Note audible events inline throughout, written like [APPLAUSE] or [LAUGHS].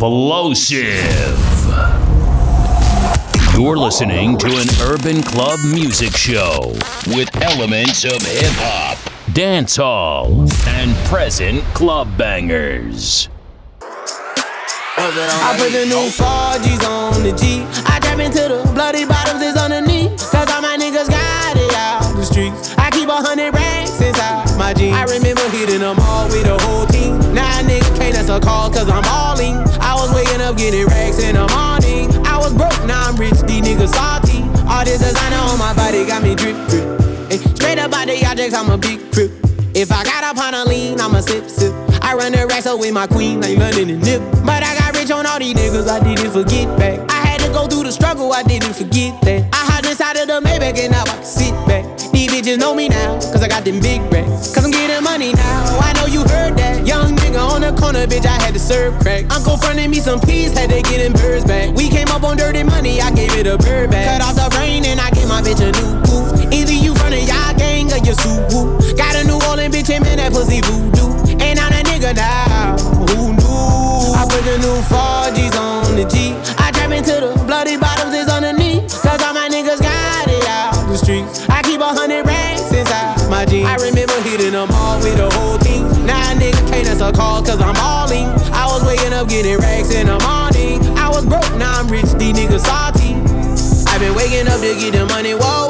explosive. You're listening to an urban club music show with elements of hip hop, dance hall, and present club bangers. I put the new 4Gs on the G. I trap into the bloody bottoms is underneath. Cause all my niggas got it out the streets. I keep a hundred racks inside my jeans. I remember hitting them all with the whole team. Now nigga can't answer calls cause I'm all in. Getting racks in the morning. I was broke, now I'm rich, these niggas salty. All this designer on my body got me drip, drip. Hey, straight up out the objects, I'm a big trip. If I got up on a lean, I'ma sip, sip. I run the racks up with my queen, like London and Nip. But I got rich on all these niggas, I didn't forget back. I had to go through the struggle, I didn't forget that. I hide inside of the Maybach and now I can sit back. These bitches know me now, cause I got them big racks. Cause I'm getting money now, I know you heard that. On corner, bitch, I had to serve crack. Uncle fronted me some peas, had to get them birds back. We came up on dirty money, I gave it a bird back. Cut off the rain and I gave my bitch a new booth. Either you the y'all gang or you Subaru. Got a New Orleans bitch, and man, that pussy voodoo. Ain't on a nigga now, who knew? I put the new 4Gs on the G. I trap into the bloody bottoms is underneath. Cause all my niggas got it out the streets. I keep a hundred racks inside my jeans. I remember hitting them all with the whole team. A nigga can't answer calls cause I'm all in. I was waking up getting racks in the morning. I was broke, now I'm rich, these niggas salty. I've been waking up to get the money, whoa.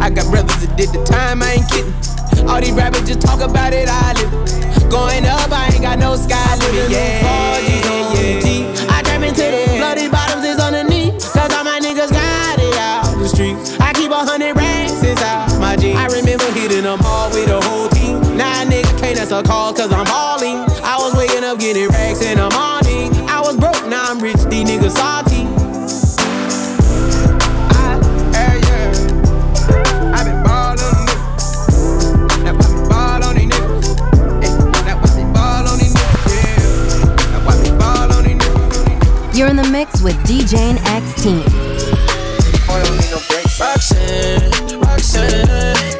I got brothers that did the time, I ain't kidding. All these rappers just talk about it, I live it. Going up, I ain't got no sky limit. Yeah, yeah, yeah. I trap into the bloody bottoms is underneath. Cause all my niggas got it out the streets. I keep a hundred racks inside my jeans. I remember hitting them all with the whole team. A nigga can't answer calls cause with DJ and X Team. Roxanne, Roxanne,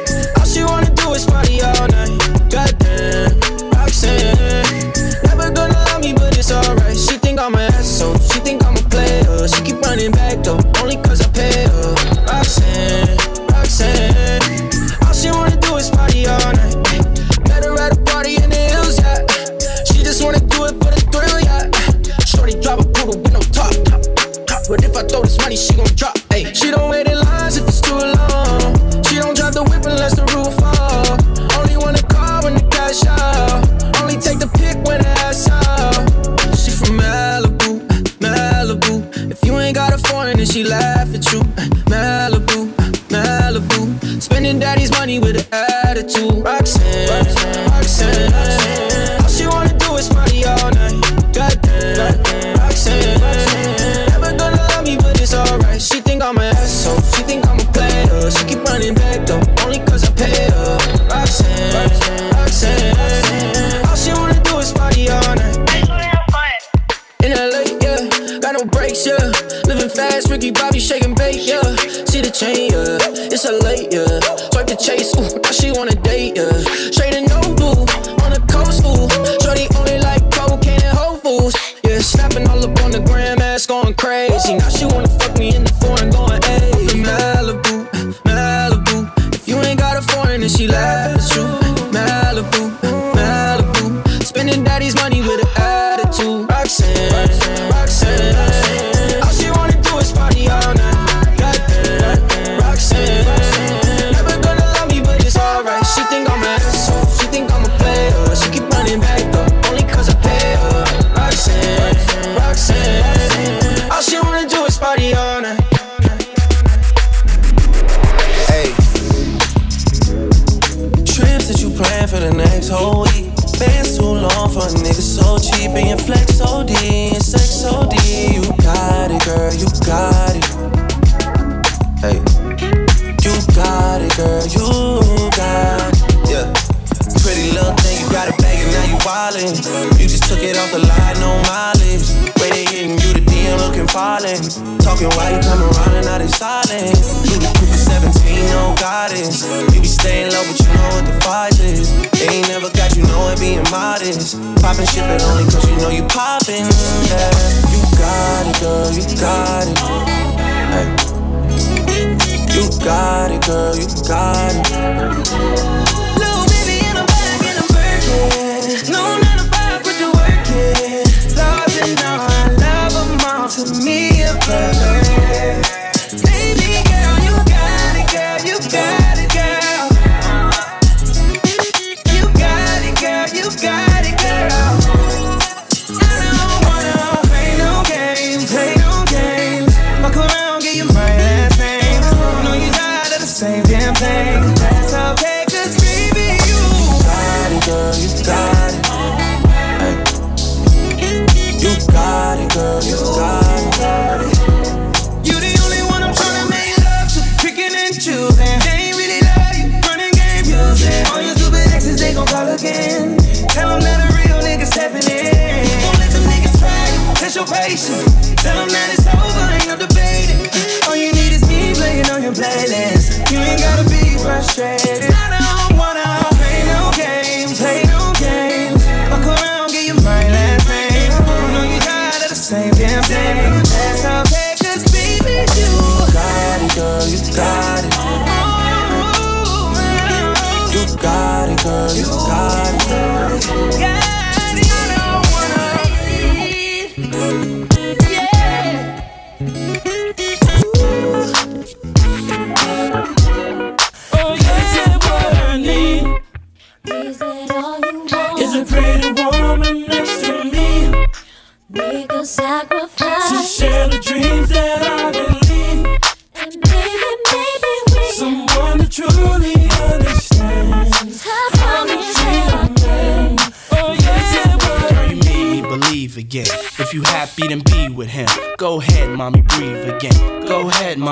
God.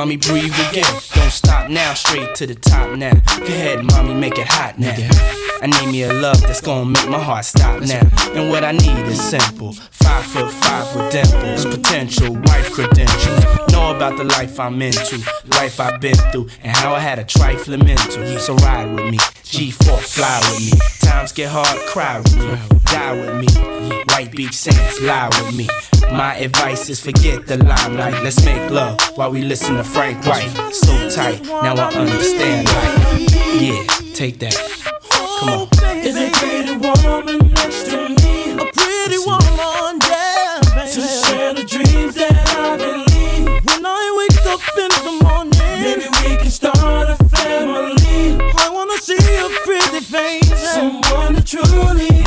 mommy, breathe again. Don't stop now, straight to the top now. Go ahead, mommy, make it hot now. I need me a love that's gonna make my heart stop now. And what I need is simple. Five foot five with dimples, potential wife credentials. Know about the life I'm into, life I've been through, and how I had a trifling mental. So ride with me G4, fly with me. Times get hard, cry with me. Die with me. White Beach Saints, lie with me. My advice is forget the limelight. Let's make love while we listen to Frank White. So tight, now I understand life. Yeah, take that. Come on. Is a pretty woman next to me? A pretty woman, yeah. To share the dreams that I believe. When I wake up in. truly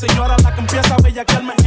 señora la que empieza a bellaquearme.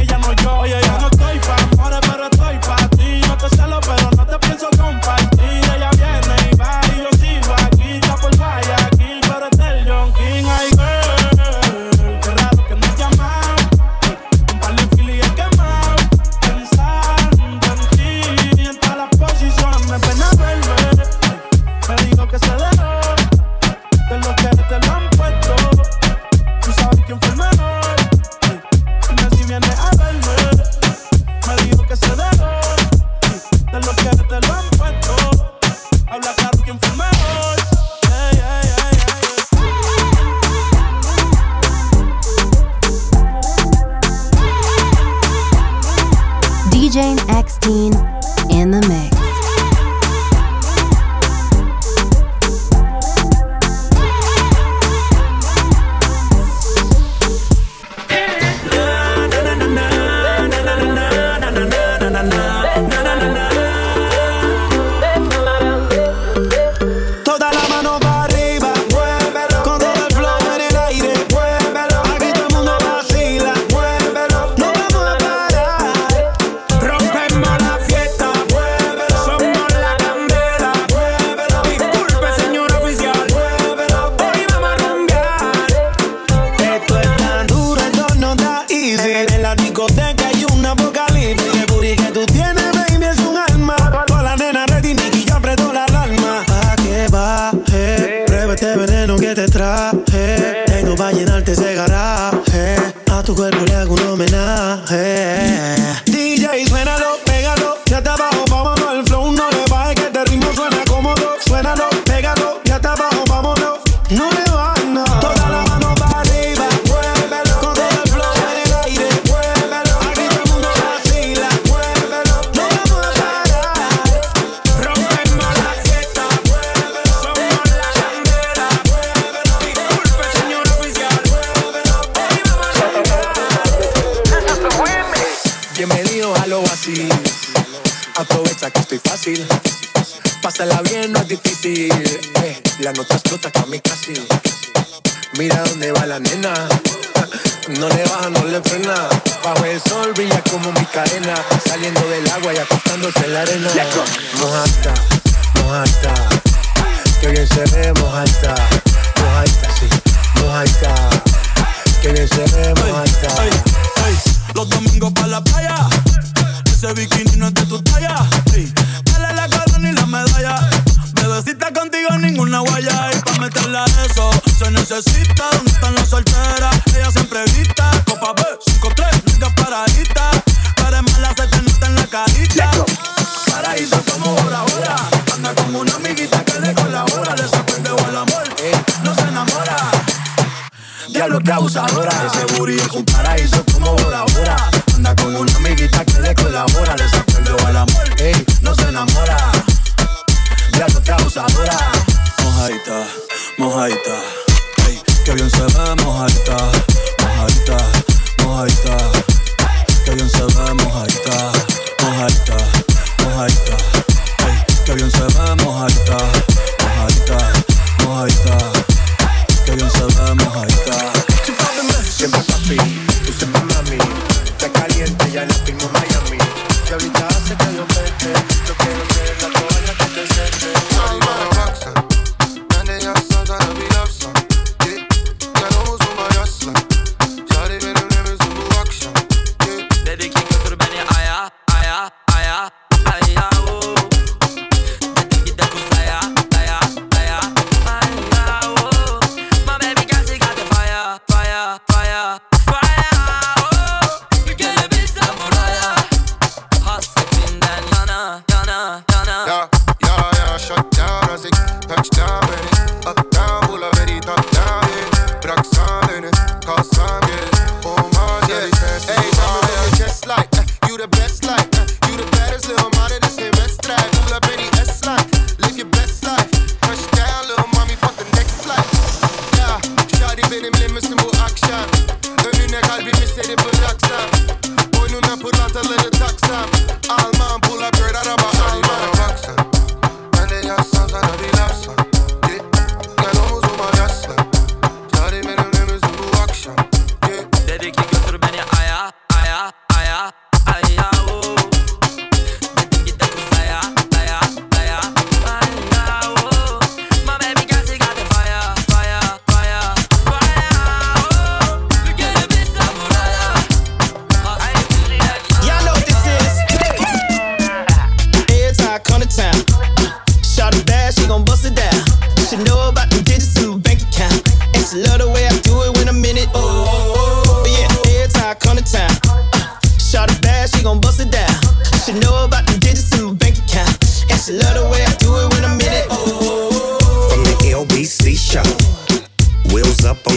Bikini no es de tu talla.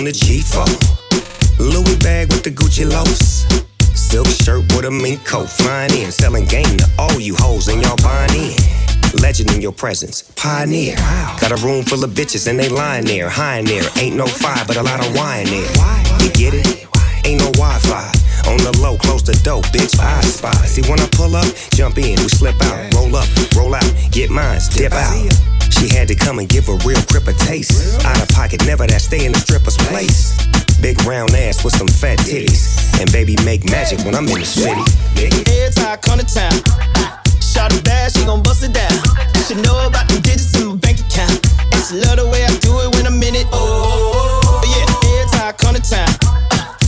On the G4. Louis bag with the Gucci loafs. Silk shirt with a mink coat, flying in, selling game to all you hoes and y'all buying in. Legend in your presence, pioneer. Got a room full of bitches and they lying there, high in there. Ain't no fire, but a lot of wine there. You get it? Ain't no Wi-Fi. On the low, close the door, bitch. I spy. See when I pull up, jump in, we slip out, roll up, roll out, get mines, dip out. She had to come and give a real crip a taste. Out of pocket, never that stay in the stripper's place. Big round ass with some fat titties. And baby make magic when I'm in the city. Nigga. Every time I come to town, shot a bad, she gon' bust it down. She know about the digits in my bank account. And she love the way I do it when I'm in it. Oh, oh, oh, oh yeah, every time I come to town,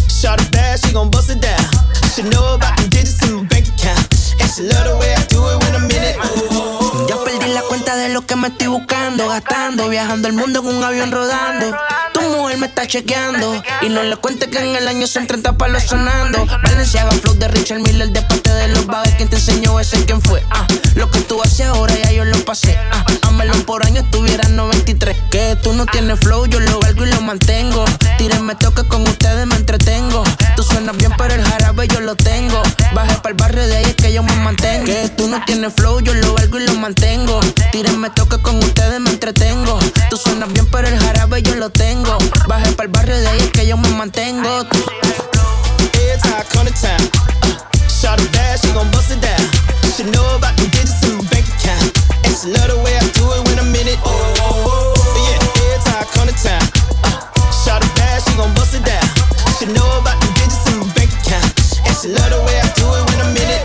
shot a bad, she gon' bust it down. She know about the digits in my bank account. And she love the way I do it when I'm in it. Oh, Ya perdí la cuenta de lo que me estoy buscando, gastando, viajando el mundo en un avión rodando. Tu mujer me está chequeando y no le cuentes que en el año son 30 palos sonando. Valenciaga, flow de Richard Miller, de parte de los bagues. ¿Quién te enseñó ese? ¿Quién fue? Ah, lo que tú haces ahora ya yo lo pasé. Ah, a melón por año estuviera en 93. Que tú no tienes flow, yo lo valgo y lo mantengo. Tírenme toque con ustedes, me entretengo. Tú suenas bien, pero el jarabe yo lo tengo. Bajé para el barrio de ahí es que yo me mantengo. Que tú no tienes flow, yo lo valgo y lo mantengo. Tírenme toque con ustedes, me entretengo. Tú suenas bien, pero el jarabe yo lo tengo. Bajé para el barrio de ahí es que yo me mantengo. Every time I come to town, uh, shot a bad, she gon' bust it down. She know about the digits in my bank account. And she love the way I do it when I'm in it. Oh, yeah, every time I come to town, uh, shot a bad, she gon' bust it down. She know about the digits in my bank account. And she love the way I do it when I'm in it.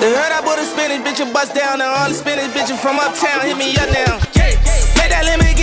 They heard I bought a Spanish bitch and bust down. And all the bitches from uptown hit me up now. Make that Lamborghini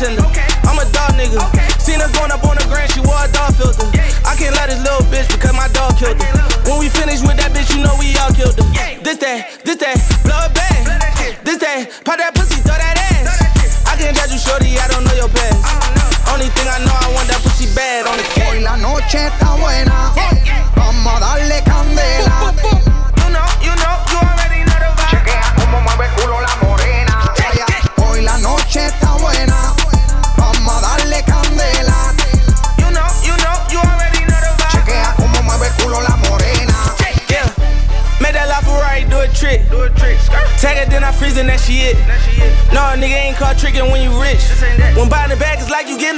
She a star tender. I'm a dog nigga. Seen her going up on the grand, she wore a dog filter. I can't let this little bitch because my dog killed her. When we finish with that bitch, you know we all killed her. This that, this that, blow blood bag. This that, pop that pussy, throw that ass. I can't judge you, shorty, I don't know your past. Only thing I know, I want that pussy bad on the cat. Hoy la noche está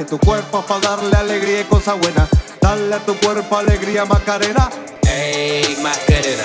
Macarena, tu cuerpo es para darle alegría y cosa buena. Dale a tu cuerpo alegría Macarena. Ayy, Macarena.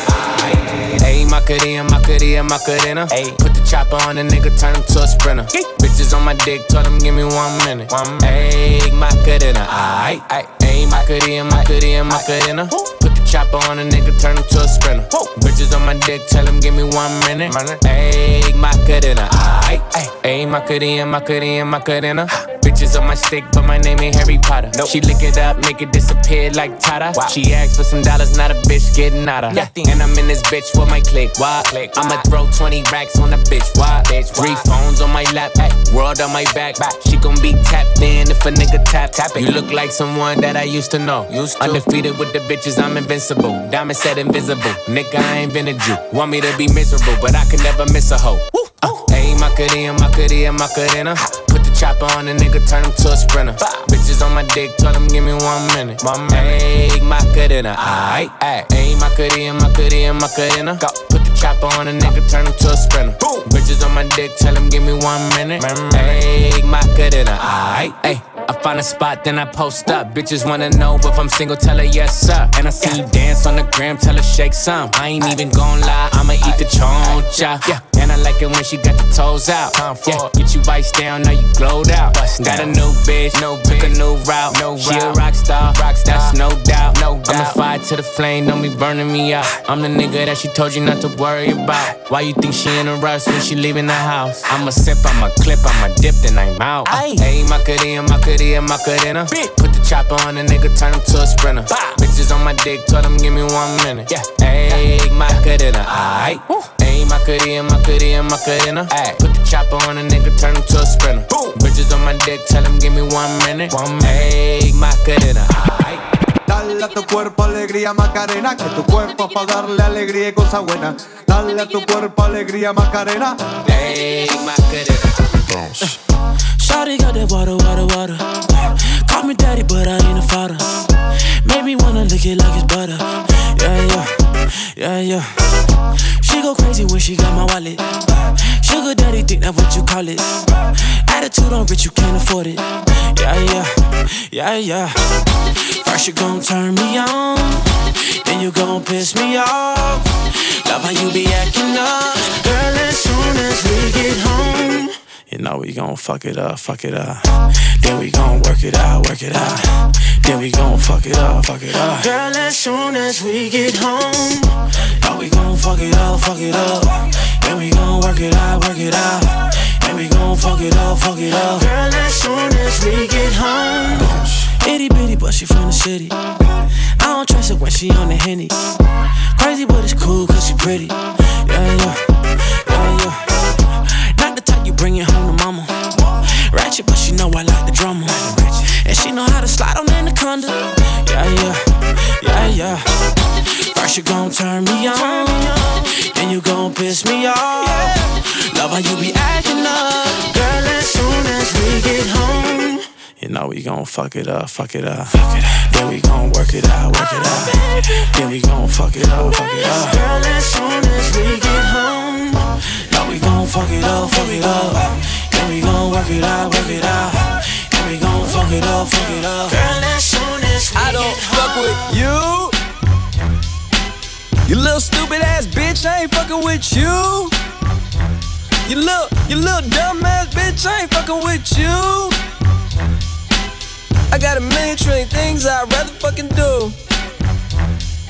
aight. Macarena, Macarena, Macarena. Ayy, put the chopper on a nigga, turn him to a sprinter. Bitches on my dick, told him give me one minute. One Ayy, Macarena. Aight, aight. Ayy, Macarena, Macarena, Macarena. Put the chopper on a nigga, turn him to a sprinter. Bitches on my dick, tell him give me one minute. Ayy, Macarena. Aight, aight. Ayy, Macarena, Macarena, Macarena. Bitches on my stick, but my name ain't Harry Potter. She lick it up, make it disappear like Tata. She asked for some dollars, not a bitch getting out of. Nothing. And I'm in this bitch with my click. Why? click. I'ma throw 20 racks on a bitch. Why? bitch Three phones on my lap, ay, world on my back. She gon' be tapped in if a nigga tap. tap it. You look like someone that I used to know. Used to. Undefeated with the bitches, I'm invincible. Diamond said invisible. Nigga, I ain't been a Jew. Want me to be miserable, but I can never miss a hoe. Uh, Ayy, Macarena, Macarena, Macarena. Put the chopper on a nigga, turn him to a sprinter. Bitches on my dick, tell him give me one minute. Minute. Ayy, Macarena, aight, aight. Ayy, Macarena, Macarena, Macarena. Put the chopper on a nigga, turn him to a sprinter. Bitches on my dick, tell him give me one minute. Ayy, Macarena, aight, ayy. I find a spot, then I post up. Bitches wanna know if I'm single, tell her yes, sir. And I see you dance on the gram, tell her shake some. I ain't even gon' lie, I'ma eat the choncha. Yeah, and I like it when she got the toes out. Time for Yeah, get you vice down, now you glowed out. Bust Got a new bitch, no took a new route. No she a rock star, rock star, that's no doubt. No doubt. I'm a fire to the flame, don't be burning me out. I'm the nigga that she told you not to worry about. Why you think she in a rush when she leaving the house? I'ma sip, I'ma clip, I'ma dip, then I'm out. Hey, Macarena, Macarena, Macarena. Put the chopper on the nigga, turn him to a sprinter. Bitches on my dick, told him give me one minute. Yeah, hey, Macarena, aight. Hey, Macarena, Macarena, Macarena. Ay. Put the chopper on a nigga, turn him to a sprinter. Bitches on my dick, tell him give me one minute. One minute. Hey, Macarena, aight. Dale a tu cuerpo alegría Macarena, que tu cuerpo para darle alegría y cosa buena. Dale a tu cuerpo alegría Macarena. Hey, Macarena. Shawty got that water, water, water. Call me daddy, but I ain't a father. Made me wanna lick it like it's butter. Yeah, yeah, yeah, yeah. She go crazy when she got my wallet. Sugar daddy, think that what you call it. Attitude on rich, you can't afford it. Yeah, yeah, yeah, yeah. First you gon' turn me on, then you gon' piss me off. Love how you be acting up, girl. As soon as we get home. You know we gon' fuck it up, fuck it up. Then we gon' work it out, work it out. Then we gon' fuck it up, fuck it up. Girl, as soon as we get home, know we gon' fuck it up, fuck it up. Then we gon' work it out, work it out. Then we gon' fuck it up, fuck it up. Girl, as soon as we get home, itty bitty, but she from the city. I don't trust her when she on the henny. Crazy, but it's cool cause she pretty. Yeah, yeah, bring it home to mama. Ratchet, but she know I like the drama. And she know how to slide on anaconda. Yeah, yeah, yeah, yeah. First you gon' turn me on, then you gon' piss me off. Love how you be acting up, girl. As soon as we get home. You know we gon' fuck it up, fuck it up. Then we gon' work it out, work it out. Then we gon' fuck it up, fuck it up. Girl, as soon as we get home, we gon' fuck it up, fuck it up. Then we gon' work it out, work it out. Then we gon' fuck it up, fuck it up. Girl, as soon as we I don't fuck with you. You little stupid ass bitch, I ain't fucking with you. You little, you little dumb ass bitch, I ain't fucking with you. I got a million trillion things I'd rather fucking do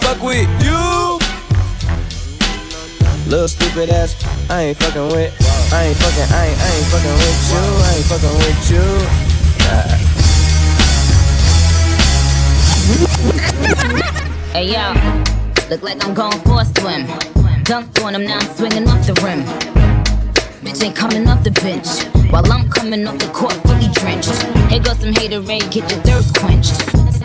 fuck with you. Little stupid ass, I ain't fucking with. I ain't fucking, I ain't, I ain't fucking with you. I ain't fucking with you. Hey yo, look like I'm going for a swim. Dunked on him, now I'm swinging off the rim. Bitch ain't coming off the bench. While I'm coming off the court, fully drenched. Here goes some haterade, get your thirst quenched.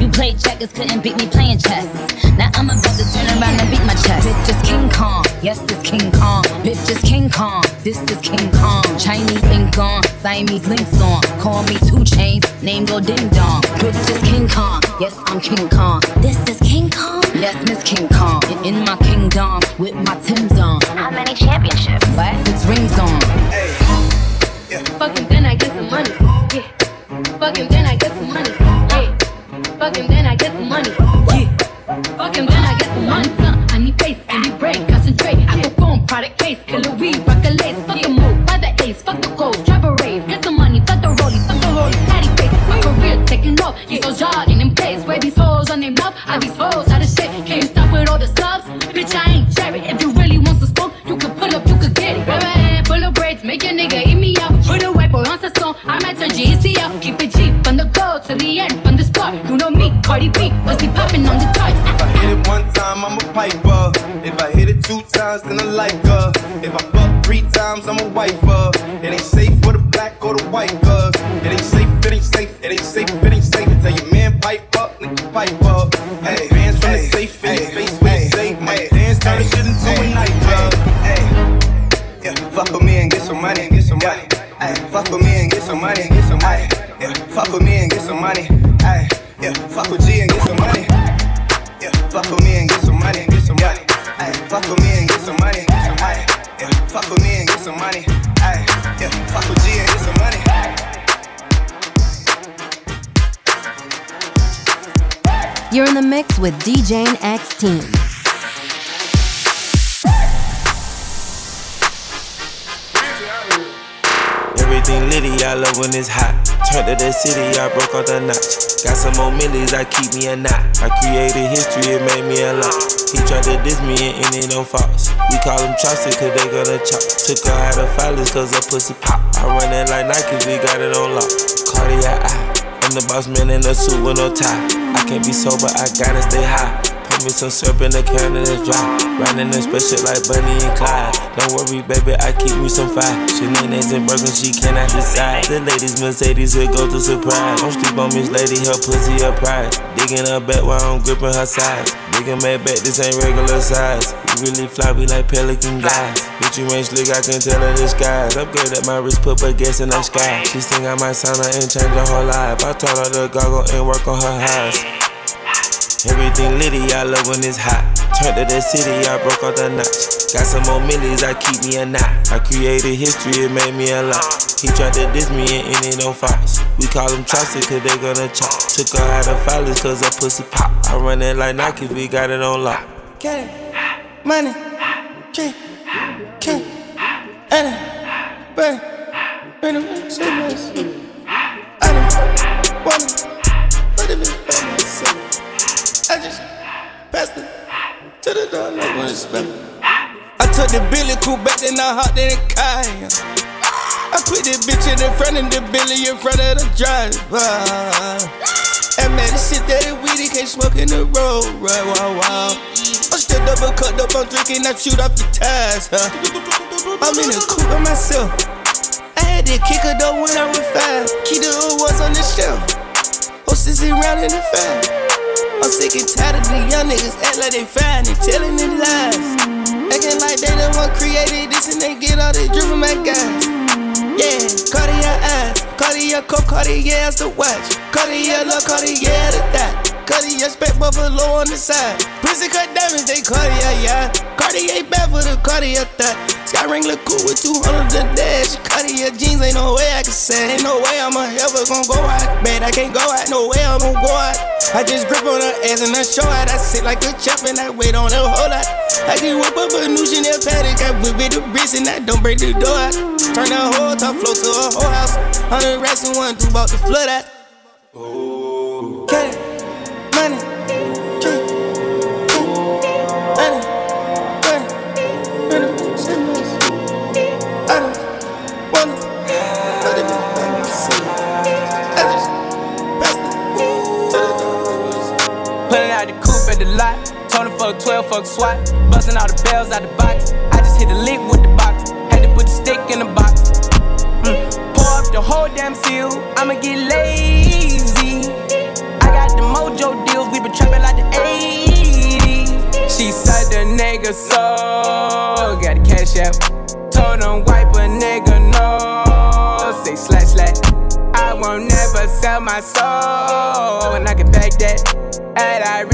You played checkers, couldn't beat me playing chess. Now I'm about to turn around and beat my chest. Bitch is King Kong, yes, this King Kong. Bitch is King Kong, this is King Kong. Chinese ink on, Siamese links on. Call me two chains, name go ding dong. Bitch is King Kong, yes, I'm King Kong. This is King Kong, yes, Miss King Kong. In, in my kingdom, with my Tim's on. How many championships? What? Six rings on. Fuck product case, killer weed, rock a lace. Fuck the move, buy the ace, fuck the gold, drive a rave, get some money, fuck the rollie, fuck the rollie, patty face. My career taking off, these hoes jogging in place. Where these hoes on their mouth, are these hoes out of shit. Can you stop with all the subs? Bitch, I ain't cherry. If you really want some smoke, you can pull up, you can get it. Grab a hand full of braids, make your nigga eat me up. Put a white boy on song, I might turn GEC out. Keep it cheap from the go to the end, from the start. You know me, Cardi B, he popping on the charts? Time, I'm a piper. If I hit it two times, then I like her. If I fuck three times, I'm a wifer. It ain't safe for the black or the white girl. It ain't safe, it ain't safe, it ain't safe, it ain't safe. Tell your man pipe up, nigga pipe up. Hey, hands from the safe in your face say my dance turn this shit into a nightclub. Yeah, fuck with me and get some money, get some money. Ay, fuck with me and get some money, get some money. Yeah, fuck with me and get some money. Mix with DJ X Team. Everything litty, I love when it's hot. Turned to the city, I broke off the notch. Got some more millies, I keep me a knot. I created history, it made me a lot. He tried to diss me and it don't false. We call him chopstick cause they gonna chop. Took her out of filers cause her pussy pop. I run it like Nike, we got it on lock. Cardiac. I'm the boss man in a suit with no tie. I can't be sober, I gotta stay high. Me some syrup in the can and it's dry. Riding in special like Bonnie and Clyde. Don't worry, baby, I keep me some fire. Shenanigans and Birkin, she cannot decide. The ladies Mercedes here go to surprise. Don't sleep on Miss Lady, her pussy a pride. Digging her back while I'm gripping her sides. Digging my back, this ain't regular size. Really fly, we like pelican guys. Bitch, you ain't slick, I can tell her disguise. Upgrade at my wrist, put her gas in the sky. She sing I might sign her and change her whole life. I told her to goggle and work on her highs. Everything litty, I love when it's hot. Turned to the city, I broke all the knots. Got some more millies, I keep me a knot. I created history, it made me a lot. He tried to diss me and it ain't no false. We call him chopstick cause they gonna chop. Took her out of filers cause her pussy pop. I run it like Nike, we got it on lock. Get it, money, K, K, Anna, Burn, Burn, Burn, say my I wanna, but it is by myself. I just passed it to the door, like when it's back. I took the Billy cool back, then I hopped in the car. I put the bitch in the front and the Billy in front of the driver. And man, this shit that it weedy can't smoke in the road, right? Wow, wow. I'm still double cut up, I'm drinking, I shoot off the tires, huh? I'm in the coupe by myself. I had to kick her though when I was five. Key the was on the shelf. Oh, Hostess around in the fire. I'm sick and tired of the young niggas act like they fine and telling the lies. Acting like they the one created this and they get all this drip from my guys. Yeah, Cartier eyes, Cartier cuff, Cartier as the watch. Cartier love, Cartier the that. Cartier spec buffalo on the side. Pussy cut diamonds, they Cartier, yeah. Cartier bad for the Cartier thought. Sky ring look cool with 200 the dash. Cartier jeans, ain't no way I can say. Ain't no way I'm ever gonna go out. Man, I can't go out, no way I'm gonna go out. I just grip on her ass and I show out. I sit like a chop and I wait on her whole lot. I can whip up a new Chanel paddock. I whip it the wrist and I don't break the door out. Turn the whole top floor to a whole house. Hundred racks and one through about the flood out. Okay, money. Fuck 12, fuck SWAT. Busting all the bells out the box. I just hit the lick with the box. Had to put the stick in the box. Mm. Pour up the whole damn seal. I'ma get lazy. I got the mojo deals. We been trapping like the 80s. She said the nigga so. Got the cash out. Told him wipe a nigga no. Say slash slash. I won't never sell my soul. And I can back that. And I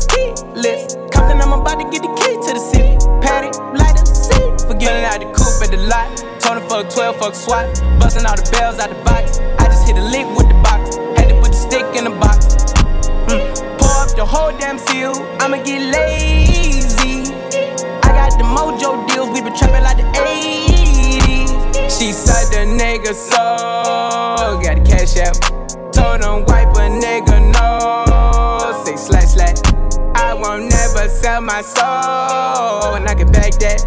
keyless. Compton, I'm about to get the key to the city. Patty, light up city. Forgetting out the coupe at the lot. Told fuck 12, fuck SWAT. Busting all the bells out the box. I just hit a lick with the box. Had to put the stick in the box. Mm. Pour up the whole damn seal. I'ma get lazy. I got the mojo deals. We been trapping like the 80s. She said the nigga so. Got the cash out. Told him wipe a nigga no. Won't never sell my soul. And I can back that.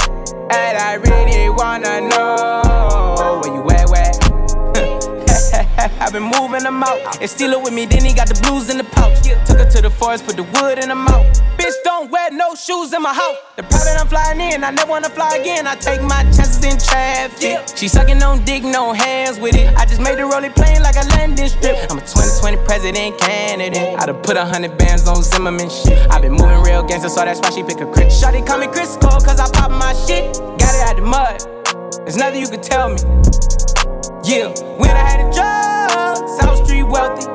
And I really wanna know where you at, where? [LAUGHS] I've been moving them out. And steal it with me, then he got the blues in the pouch. Took her to the forest, put the wood in her mouth. Wear no shoes in my house. The private I'm flying in, I never wanna fly again. I take my chances in traffic. She sucking on dick, no hands with it. I just made the rolling plane like a landing strip. I'm a 2020 president candidate. I done put a hundred bands on Zimmerman shit. i been moving real gangster, so that's why she pick a crit. Shotty call me Chris Cole, cause I pop my shit. Got it out the mud. There's nothing you can tell me. Yeah, when I had a job, South Street wealthy.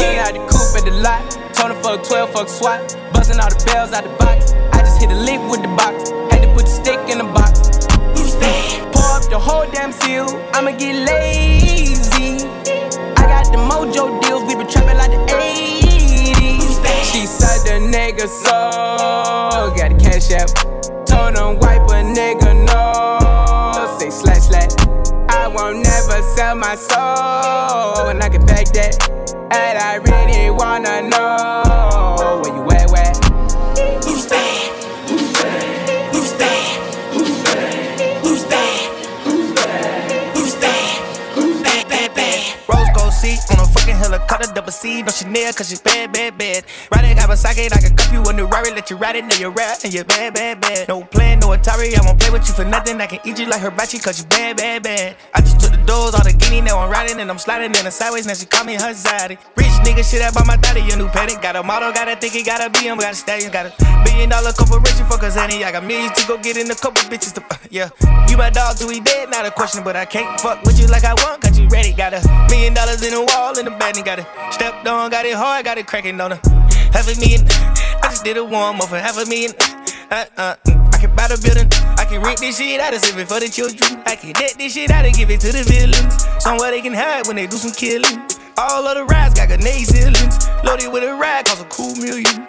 Yeah, I had the coupe at the lot. Told him fuck 12, fuck SWAT. Busting all the bells out the box. I just hit a lick with the box. Had to put the stick in the box. Pour up the whole damn seal. I'ma get lazy. I got the mojo deals. We been trapping like the 80s. She said the nigga so. Got the cash out. Told him wipe a nigga no. Say slash slash. Won't never sell my soul. And I can back that. And I really wanna know where you fucking helicopter, double C, no Chanel, cause she's bad, bad, bad. Riding Kawasaki, I can cup you a new Rari, let you ride it, now you're rap, and you're bad, bad, bad. No plan, no Atari, I won't play with you for nothing. I can eat you like hibachi, cause you bad, bad, bad. I just took the doors, all the guinea, now I'm riding, and I'm sliding in the sideways, now she call me her zaddy. Nigga, shit out by my daddy, your new paddock. Got a model, got a think it got a BM, got a stallion, got a billion dollar corporation for Kazani. I got millions to go get in a couple bitches to, yeah. You my dog, do we dead? Not a question, but I can't fuck with you like I want, got you ready. Got a million dollars in the wall, in the bed, and got it stepped on, got it hard, got it cracking on her. Half a million, I just did a warm up for half a million. Uh, uh, I can buy the building, I can rent this shit out and save it for the children. I can debt this shit out and give it to the villains. Somewhere they can hide when they do some killing. All of the rides got grenade ceilings. Loaded with a ride, cost a cool million.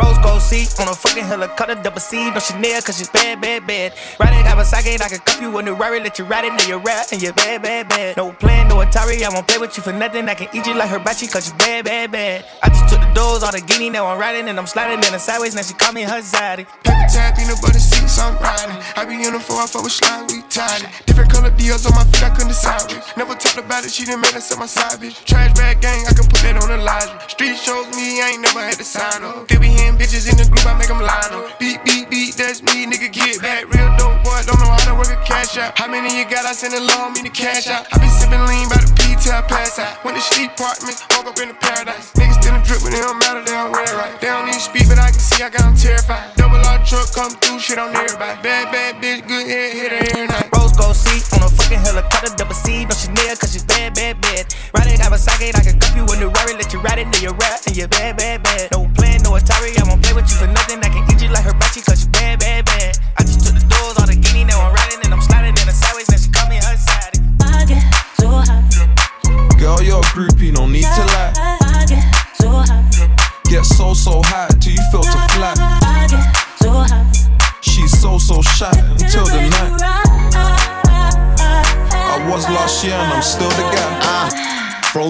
Rose gold seat on a fucking helicopter, double C, no Chanel, cause she's bad, bad, bad. Riding Kawasaki, I can cup you a new Rari, let you ride it, now you're rap, and you're bad, bad, bad. No plan, no Atari, I won't play with you for nothing. I can eat you like hibachi, cause you bad, bad, bad. I just took the doors, all the guinea, now I'm riding, and I'm sliding in the sideways, now she call me her zaddy. Paper tag, peanut butter seats, I'm riding. I be in the four, I fuck with slime, we tied it. Different color deals on my feet, I couldn't decide. Never talked about it, she done made us at my side, bitch. Trash bag gang, I can put that on the line. Street shows me, I ain't never had to sign up. They be hitting bitches in the group, I make them line up. Beat, beat, beat, that's me, nigga, get back. Real dope boy, don't know how to work a cash out. How many you got? I send a low, me the cash out. I been sipping lean by the P till I pass out. Went to sleep apartments, woke up in the paradise. Niggas still in drip, but it don't matter, they don't wear it right. They don't need speak, but I can see I got them terrified. Double R truck come through, shit on everybody. Bad, bad bitch, good head, hit her every night. Rose gold seat on a fucking helicopter, double C, no Chanel, cause she's bad, bad, bad. Riding Kawasaki, I can cup you a new Rari, let you ride it, now you're rap, and you're bad, bad, bad. No no Atari. I won't play with you for nothing. I can eat you like her hibachi, cause you bad, bad, bad. I just took the doors, all the guinea, now I'm riding and I'm sliding in the sideways. Now she call me her side. I get so high. Girl, you're a groupie, no need to lie. I get so high. Get so, so high till you feel to fly. I get so high. She's so, so shy until the night. I was lost, year and I'm still the guy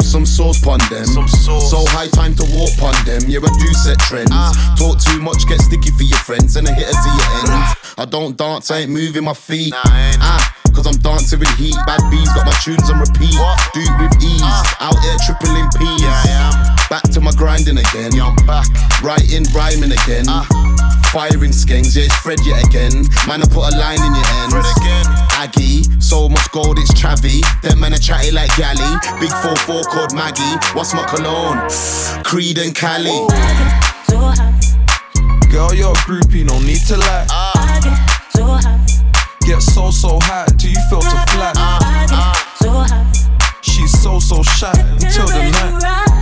some sauce pon them. So high time to walk pon them. Yeah, I do set trends. Talk too much, get sticky for your friends, and I hit it to your ends. I don't dance, I ain't moving my feet. Ah. Cause I'm dancing with heat. Bad bees got my tunes on repeat. Do it with ease. Out here tripling P's. Back to my grinding again. Writing, rhyming again. Firing skanks, yeah, it's Fred yet again. Man, I put a line in your ends. Fred again. Aggie, so much gold, it's Travy. Them men are chatty like Galley. Big 4-4 called Maggie. What's my cologne? Creed and Cali. Girl, you're a groupie, no need to lie. Get so, so high till you feel to flat. She's so, so shy until the night.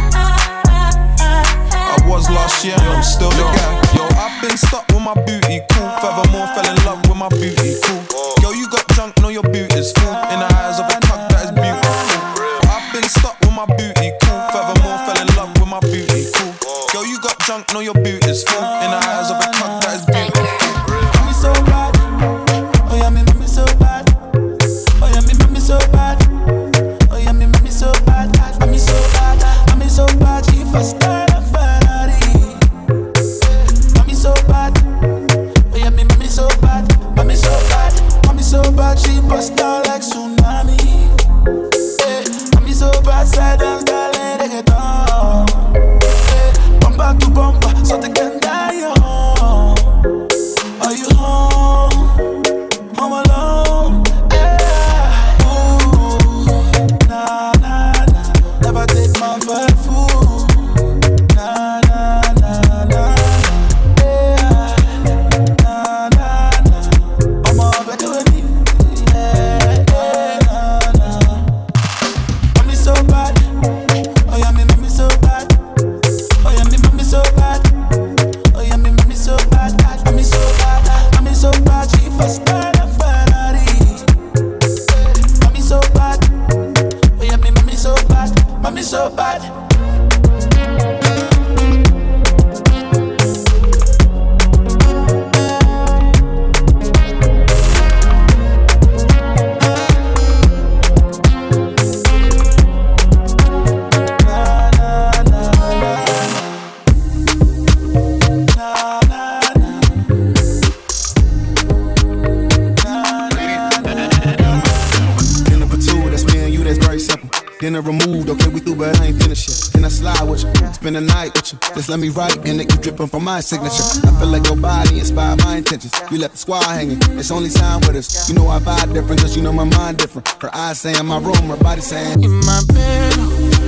Let me write and it you dripping from my signature. I feel like your body inspired my intentions. You left the squad hanging, it's only time with us. You know I vibe different, you know my mind different. Her eyes saying my room, her body saying In my bed,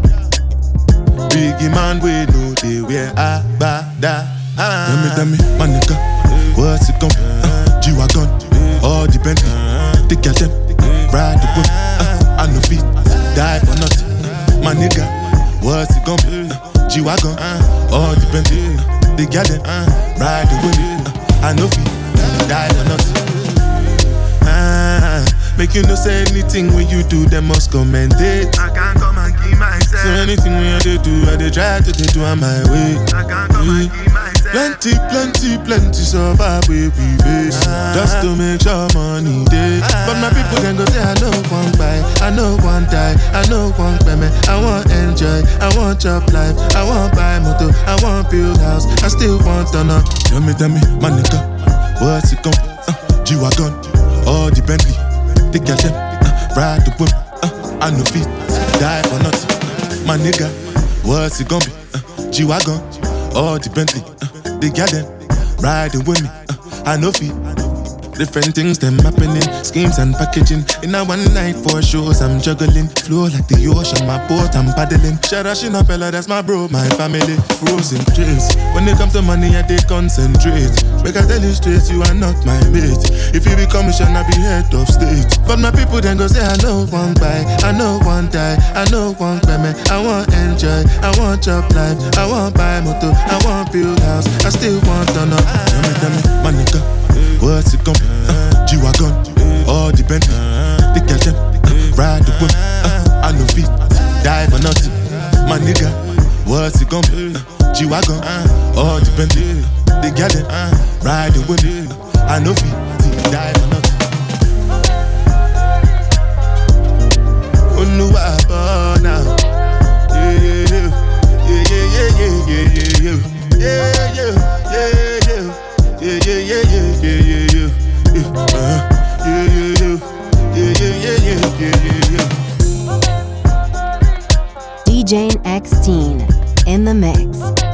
Biggie man, we know they wear a, ba, da. Ah. Tell me, tell me, my nigga, what's it gon' uh, G-Wagon, all the Bentley, the girl them, ride the whip, uh, I no feet, die for nothing. My nigga, what's it gon' be? Uh, G-Wagon, all the Bentley, the girl them, ride the whip, uh, I no feet die for nothing. Ah, make you no say anything when you do, them must commend it. I can't come and keep myself. So anything when you do, I they try to they do on my way. I can't come and keep myself. Plenty, plenty, plenty survive we we face ah. Just to make sure money day ah. But my people can go say I know one buy I know one die I know one payment I want enjoy I want job life I want buy motor I want build house I still want to know Tell me, tell me, my nigga What's it gon' uh, G-Wagon, all the Bentley The them, uh, ride the whip uh, I no feet, die for nigga, what's it gonna be? Uh, G-Wagon, all the Bentley uh, The girl them, riding with me uh, I know feet Different things them happening, schemes and packaging. In a one night for shows, I'm juggling. Flow like the ocean, my boat, I'm paddling. Shout out Shinapella, that's my bro, my family. Frozen dreams. When it comes to money, I they concentrate. Make I tell you straight, you are not my mate. If you become a I be head of state. But my people then go say, I know one buy, I know one die, I know one payment. I want enjoy, I want job life, I want buy motor, I want build house, I still want to know. Tell me, tell me, my nigga. What's it gonna be? Uh, G-Wagon, all the Bentley, uh-huh. the Cajun, uh, ride the whip. Uh, I know feet, die for nothing. My nigga, what's it gonna be? Uh, G-Wagon, uh-huh. all the Bentley, the Cajun, uh-huh. ride the whip. Uh, I know feet, die for nothing. Yeah, yeah, yeah, yeah, yeah, yeah. yeah. 16 in the mix.